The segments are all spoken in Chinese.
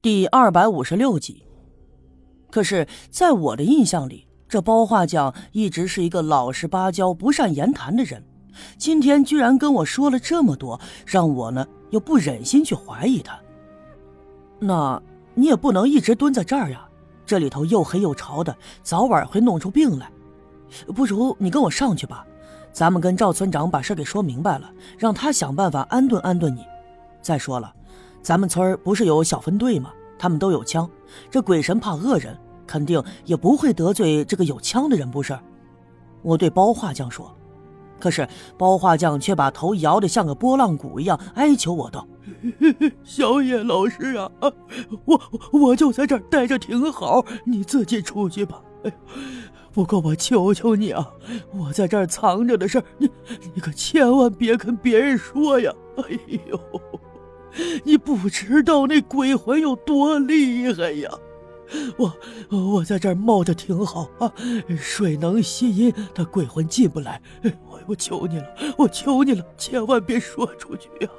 第二百五十六集。可是，在我的印象里，这包画匠一直是一个老实巴交、不善言谈的人。今天居然跟我说了这么多，让我呢又不忍心去怀疑他。那你也不能一直蹲在这儿呀，这里头又黑又潮的，早晚会弄出病来。不如你跟我上去吧，咱们跟赵村长把事给说明白了，让他想办法安顿安顿你。再说了，咱们村不是有小分队吗？他们都有枪，这鬼神怕恶人，肯定也不会得罪这个有枪的人，不是？我对包画匠说。可是包画匠却把头摇得像个拨浪鼓一样，哀求我道：“小野老师啊，我我就在这儿待着挺好，你自己出去吧。不过我求求你啊，我在这儿藏着的事儿，你你可千万别跟别人说呀！哎呦。”你不知道那鬼魂有多厉害呀！我我在这儿冒着挺好啊，水能吸阴，他鬼魂进不来。我我求你了，我求你了，千万别说出去呀！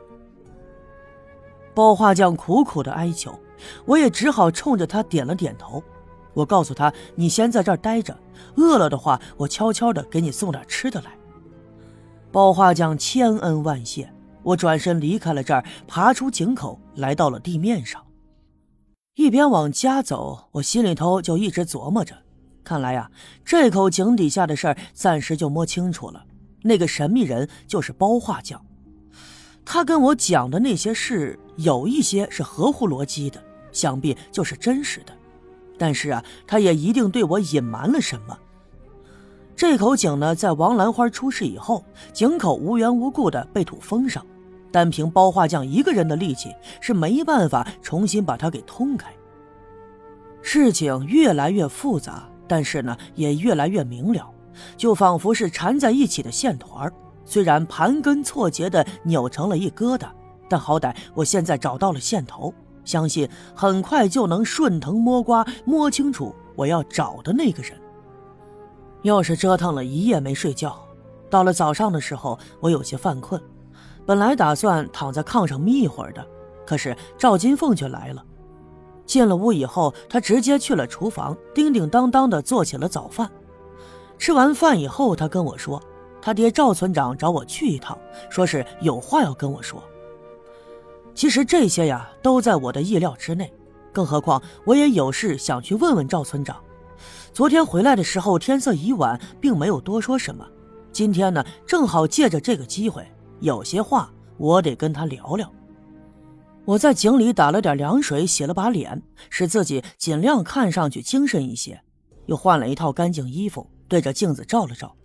包画匠苦苦的哀求，我也只好冲着他点了点头。我告诉他：“你先在这儿待着，饿了的话，我悄悄的给你送点吃的来。”包画匠千恩万谢。我转身离开了这儿，爬出井口，来到了地面上。一边往家走，我心里头就一直琢磨着：看来呀，这口井底下的事儿暂时就摸清楚了。那个神秘人就是包画匠，他跟我讲的那些事，有一些是合乎逻辑的，想必就是真实的。但是啊，他也一定对我隐瞒了什么。这口井呢，在王兰花出事以后，井口无缘无故的被土封上，单凭包画匠一个人的力气是没办法重新把它给通开。事情越来越复杂，但是呢，也越来越明了，就仿佛是缠在一起的线团虽然盘根错节的扭成了一疙瘩，但好歹我现在找到了线头，相信很快就能顺藤摸瓜摸清楚我要找的那个人。又是折腾了一夜没睡觉，到了早上的时候，我有些犯困，本来打算躺在炕上眯一会儿的，可是赵金凤却来了。进了屋以后，他直接去了厨房，叮叮当当的做起了早饭。吃完饭以后，他跟我说，他爹赵村长找我去一趟，说是有话要跟我说。其实这些呀，都在我的意料之内，更何况我也有事想去问问赵村长。昨天回来的时候，天色已晚，并没有多说什么。今天呢，正好借着这个机会，有些话我得跟他聊聊。我在井里打了点凉水，洗了把脸，使自己尽量看上去精神一些。又换了一套干净衣服，对着镜子照了照，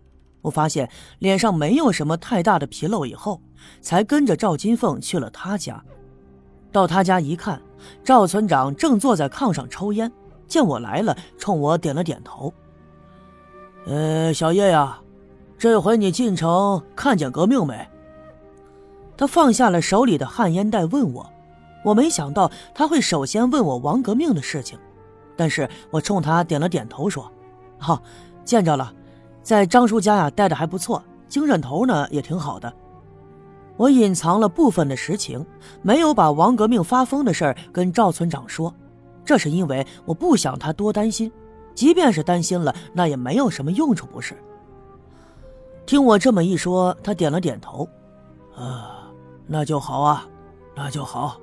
我发现脸上没有什么太大的纰漏，以后才跟着赵金凤去了他家。到他家一看，赵村长正坐在炕上抽烟。见我来了，冲我点了点头。呃，小叶呀，这回你进城看见革命没？他放下了手里的旱烟袋，问我。我没想到他会首先问我王革命的事情，但是我冲他点了点头，说：“好，见着了，在张叔家呀待的还不错，精神头呢也挺好的。”我隐藏了部分的实情，没有把王革命发疯的事儿跟赵村长说。这是因为我不想他多担心，即便是担心了，那也没有什么用处，不是？听我这么一说，他点了点头，啊，那就好啊，那就好。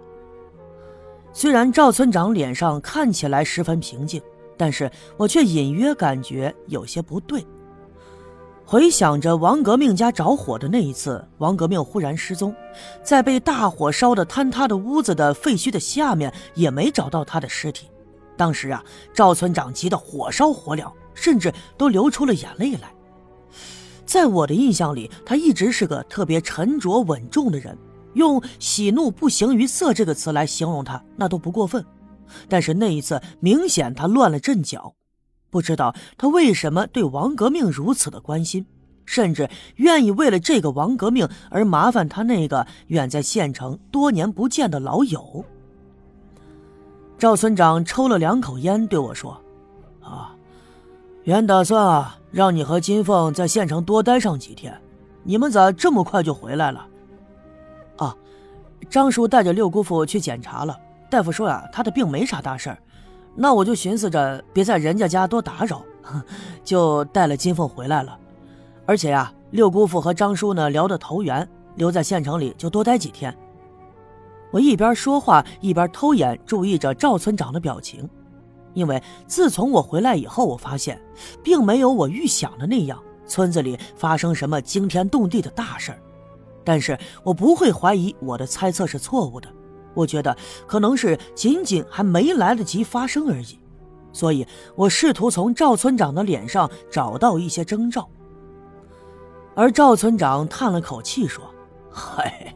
虽然赵村长脸上看起来十分平静，但是我却隐约感觉有些不对。回想着王革命家着火的那一次，王革命忽然失踪，在被大火烧得坍塌的屋子的废墟的下面也没找到他的尸体。当时啊，赵村长急得火烧火燎，甚至都流出了眼泪来。在我的印象里，他一直是个特别沉着稳重的人，用“喜怒不形于色”这个词来形容他，那都不过分。但是那一次，明显他乱了阵脚。不知道他为什么对王革命如此的关心，甚至愿意为了这个王革命而麻烦他那个远在县城多年不见的老友。赵村长抽了两口烟，对我说：“啊，原打算啊让你和金凤在县城多待上几天，你们咋这么快就回来了？”啊，张叔带着六姑父去检查了，大夫说呀，他的病没啥大事儿。那我就寻思着别在人家家多打扰，就带了金凤回来了。而且呀，六姑父和张叔呢聊得投缘，留在县城里就多待几天。我一边说话一边偷眼注意着赵村长的表情，因为自从我回来以后，我发现并没有我预想的那样，村子里发生什么惊天动地的大事儿。但是我不会怀疑我的猜测是错误的，我觉得可能是仅仅还没来得及发生而已，所以我试图从赵村长的脸上找到一些征兆。而赵村长叹了口气说：“嗨，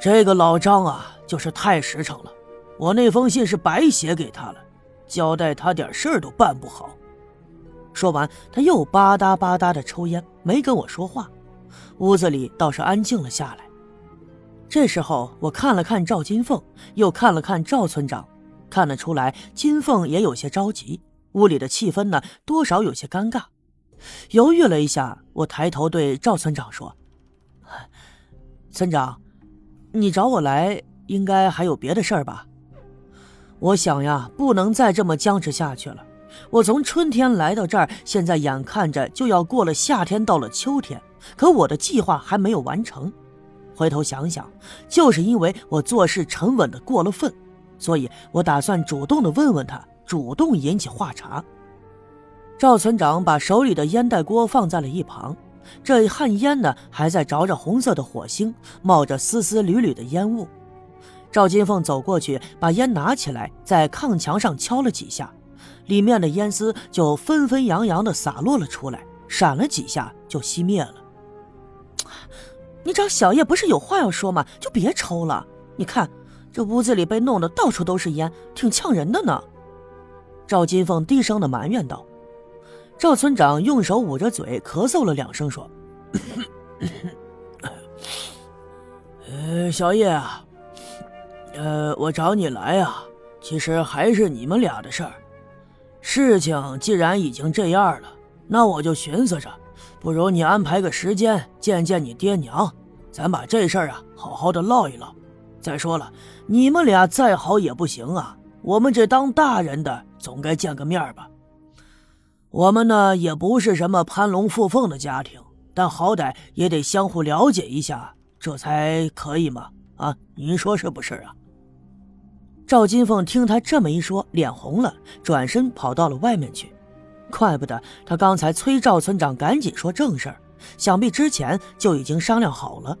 这个老张啊，就是太实诚了，我那封信是白写给他了，交代他点事儿都办不好。”说完，他又吧嗒吧嗒的抽烟，没跟我说话。屋子里倒是安静了下来。这时候，我看了看赵金凤，又看了看赵村长，看得出来金凤也有些着急。屋里的气氛呢，多少有些尴尬。犹豫了一下，我抬头对赵村长说：“村长，你找我来，应该还有别的事儿吧？我想呀，不能再这么僵持下去了。我从春天来到这儿，现在眼看着就要过了夏天，到了秋天。”可我的计划还没有完成，回头想想，就是因为我做事沉稳的过了分，所以我打算主动的问问他，主动引起话茬。赵村长把手里的烟袋锅放在了一旁，这旱烟呢还在着着红色的火星，冒着丝丝缕缕的烟雾。赵金凤走过去，把烟拿起来，在炕墙上敲了几下，里面的烟丝就纷纷扬扬的洒落了出来，闪了几下就熄灭了。你找小叶不是有话要说吗？就别抽了。你看，这屋子里被弄得到处都是烟，挺呛人的呢。赵金凤低声的埋怨道。赵村长用手捂着嘴，咳嗽了两声，说：“呃，小叶啊，呃，我找你来啊，其实还是你们俩的事儿。事情既然已经这样了，那我就寻思着。”不如你安排个时间见见你爹娘，咱把这事儿啊好好的唠一唠。再说了，你们俩再好也不行啊，我们这当大人的总该见个面吧。我们呢也不是什么攀龙附凤的家庭，但好歹也得相互了解一下，这才可以嘛。啊，您说是不是啊？赵金凤听他这么一说，脸红了，转身跑到了外面去。怪不得他刚才催赵村长赶紧说正事儿，想必之前就已经商量好了。